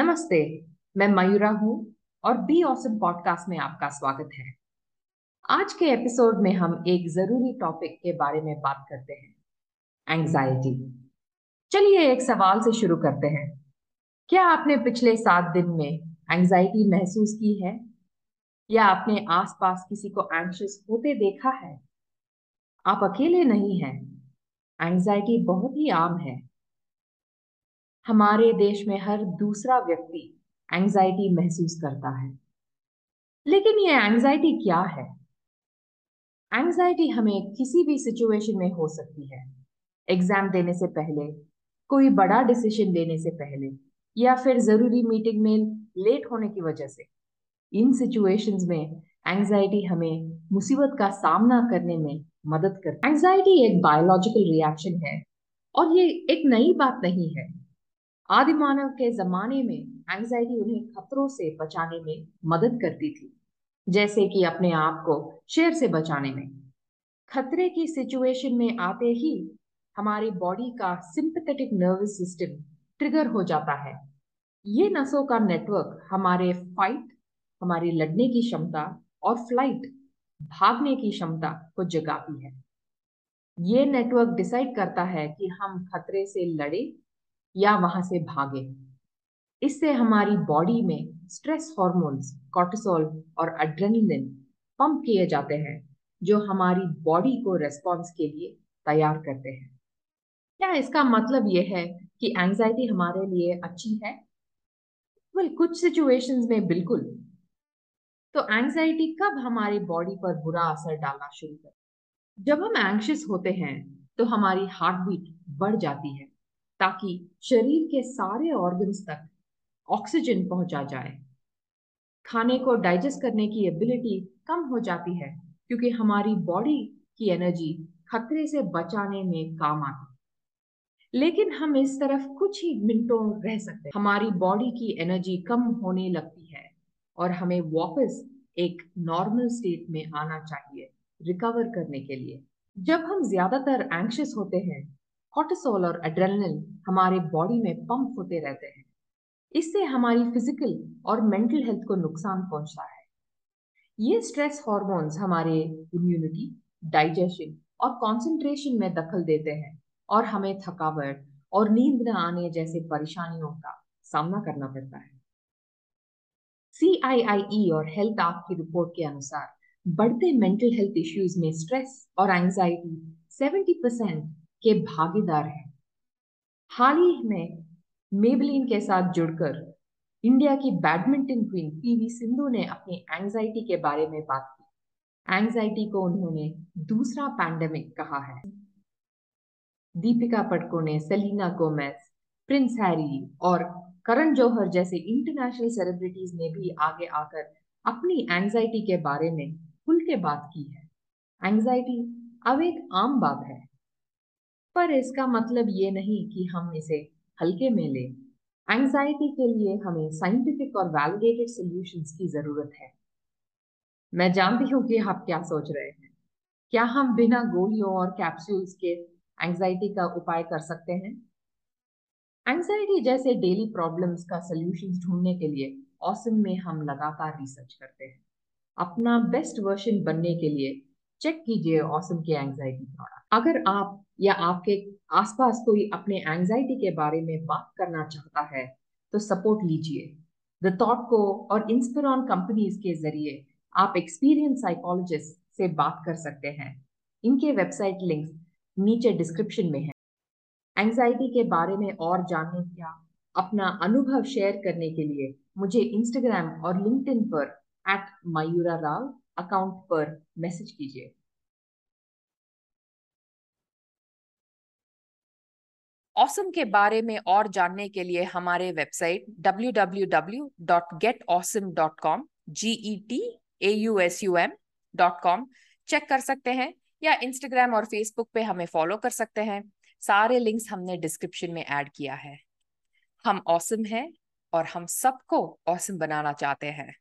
नमस्ते, मैं मयूरा हूँ और बी ऑसम पॉडकास्ट में आपका स्वागत है। आज के एपिसोड में हम एक ज़रूरी टॉपिक के बारे में बात करते हैं एंजाइटी चलिए एक सवाल से शुरू करते हैं। क्या आपने पिछले सात दिन में एंजाइटी महसूस की है? या आपने आसपास किसी को एंशियस होते देखा है? आप अकेले नहीं हैं। एंजाइटी बहुत ही आम है। हमारे देश में हर दूसरा व्यक्ति एंजाइटी महसूस करता है। लेकिन ये एंजाइटी क्या है? एंजाइटी हमें किसी भी सिचुएशन में हो सकती है। एग्ज़ाम देने से पहले, कोई बड़ा डिसीज़न लेने से पहले, या फिर ज़रूरी मीटिंग में लेट होने की वजह से, इन सिचुएशंस में एंजाइटी हमें मुसीबत का सामना करने में मदद करती एंजाइटी एक बायोलॉजिकल रिएक्शन है, और ये एक नई बात नहीं है। आदि मानव के जमाने में एंजाइटी उन्हें खतरों से बचाने में मदद करती थी, जैसे कि अपने आप को शेर से बचाने में। खतरे की सिचुएशन में आते ही हमारी बॉडी का सिंपथेटिक नर्वस सिस्टम ट्रिगर हो जाता है। ये नसों का नेटवर्क हमारे फाइट हमारी लड़ने की क्षमता और फ़्लाइट भागने की क्षमता को जगाती है। ये नेटवर्क डिसाइड करता है कि हम खतरे से लड़े या वहाँ से भागे। इससे हमारी बॉडी में स्ट्रेस हॉर्मोन्स कॉर्टिसोल और एड्रेनलिन पंप किए जाते हैं जो हमारी बॉडी को रेस्पॉन्स के लिए तैयार करते हैं। क्या इसका मतलब यह है कि एंजाइटी हमारे लिए अच्छी है? Well, कुछ सिचुएशंस में बिल्कुल। तो एंजाइटी कब हमारी बॉडी पर बुरा असर डालना शुरू कर जब हम एंशियस होते हैं तो हमारी हार्ट बीट बढ़ जाती है। ताकि शरीर के सारे ऑर्गन्स तक ऑक्सीजन पहुँचा जाए। खाने को डाइजेस्ट करने की एबिलिटी कम हो जाती है, क्योंकि हमारी बॉडी की एनर्जी खतरे से बचाने में काम आती लेकिन हम इस तरफ़ कुछ ही मिनटों रह सकते हमारी बॉडी की एनर्जी कम होने लगती है और हमें वापस एक नॉर्मल स्टेट में आना चाहिए रिकवर करने के लिए। जब हम ज़्यादातर एंशियस होते हैं कॉर्टिसोल और एड्रेनलिन हमारे बॉडी में पंप होते रहते हैं। इससे हमारी फ़िज़िकल और मेंटल हेल्थ को नुकसान पहुँचता है। ये स्ट्रेस हॉर्मोन्स हमारे इम्यूनिटी डाइजेशन और कंसंट्रेशन में दखल देते हैं और हमें थकावट और नींद न आने जैसे परेशानियों का सामना करना पड़ता है। सी और हेल्थ आप की रिपोर्ट के अनुसार, बढ़ते मेंटल हेल्थ इश्यूज़ में स्ट्रेस और एंजाइटी 70 परसेंट के भागीदार हैं। हाल ही में मेबलिन के साथ जुड़कर इंडिया की बैडमिंटन क्वीन पीवी सिंधु ने अपनी एंजाइटी के बारे में बात की। एंजाइटी को उन्होंने दूसरा पैंडेमिक कहा है। दीपिका पटको ने सेलिना गोमेस प्रिंस हैरी और करण जौहर जैसे इंटरनेशनल सेलिब्रिटीज ने भी आगे आकर अपनी एंजाइटी के बारे में खुल के बात की है। एंजाइटी अब एक आम बात है। पर इसका मतलब ये नहीं कि हम इसे हल्के में लें। एंजाइटी के लिए हमें साइंटिफिक और वैलिडेटेड सॉल्यूशंस की ज़रूरत है। मैं जानती हूँ कि आप क्या सोच रहे हैं। क्या हम बिना गोलियों और कैप्सूल्स के एंजाइटी का उपाय कर सकते हैं? एंजाइटी जैसे डेली प्रॉब्लम्स का सॉल्यूशंस ढूँढने के लिए ऑसम में हम लगातार रिसर्च करते हैं। अपना बेस्ट वर्जन बनने के लिए चेक कीजिए ऑसम के एंजाइटी प्रोडक्ट अगर आप या आपके आसपास कोई अपने एंजाइटी के बारे में बात करना चाहता है तो सपोर्ट लीजिए। द थॉट को और इंस्पिरॉन कंपनीज़ के ज़रिए आप एक्सपीरियंस साइकोलॉजिस्ट से बात कर सकते हैं। इनके वेबसाइट लिंक्स नीचे डिस्क्रिप्शन में है। एंजाइटी के बारे में और जानने या अपना अनुभव शेयर करने के लिए मुझे इंस्टाग्राम और लिंक्डइन पर एट मयूरा राव अकाउंट पर मैसेज कीजिए। ऑसम के बारे में और जानने के लिए हमारे website www.getawesome.com T A U S U M dot com check कर सकते हैं या इंस्टाग्राम और फेसबुक पे हमें फॉलो कर सकते हैं। सारे लिंक्स हमने डिस्क्रिप्शन में ऐड किया है। हम ऑसम हैं और हम सबको ऑसम बनाना चाहते हैं।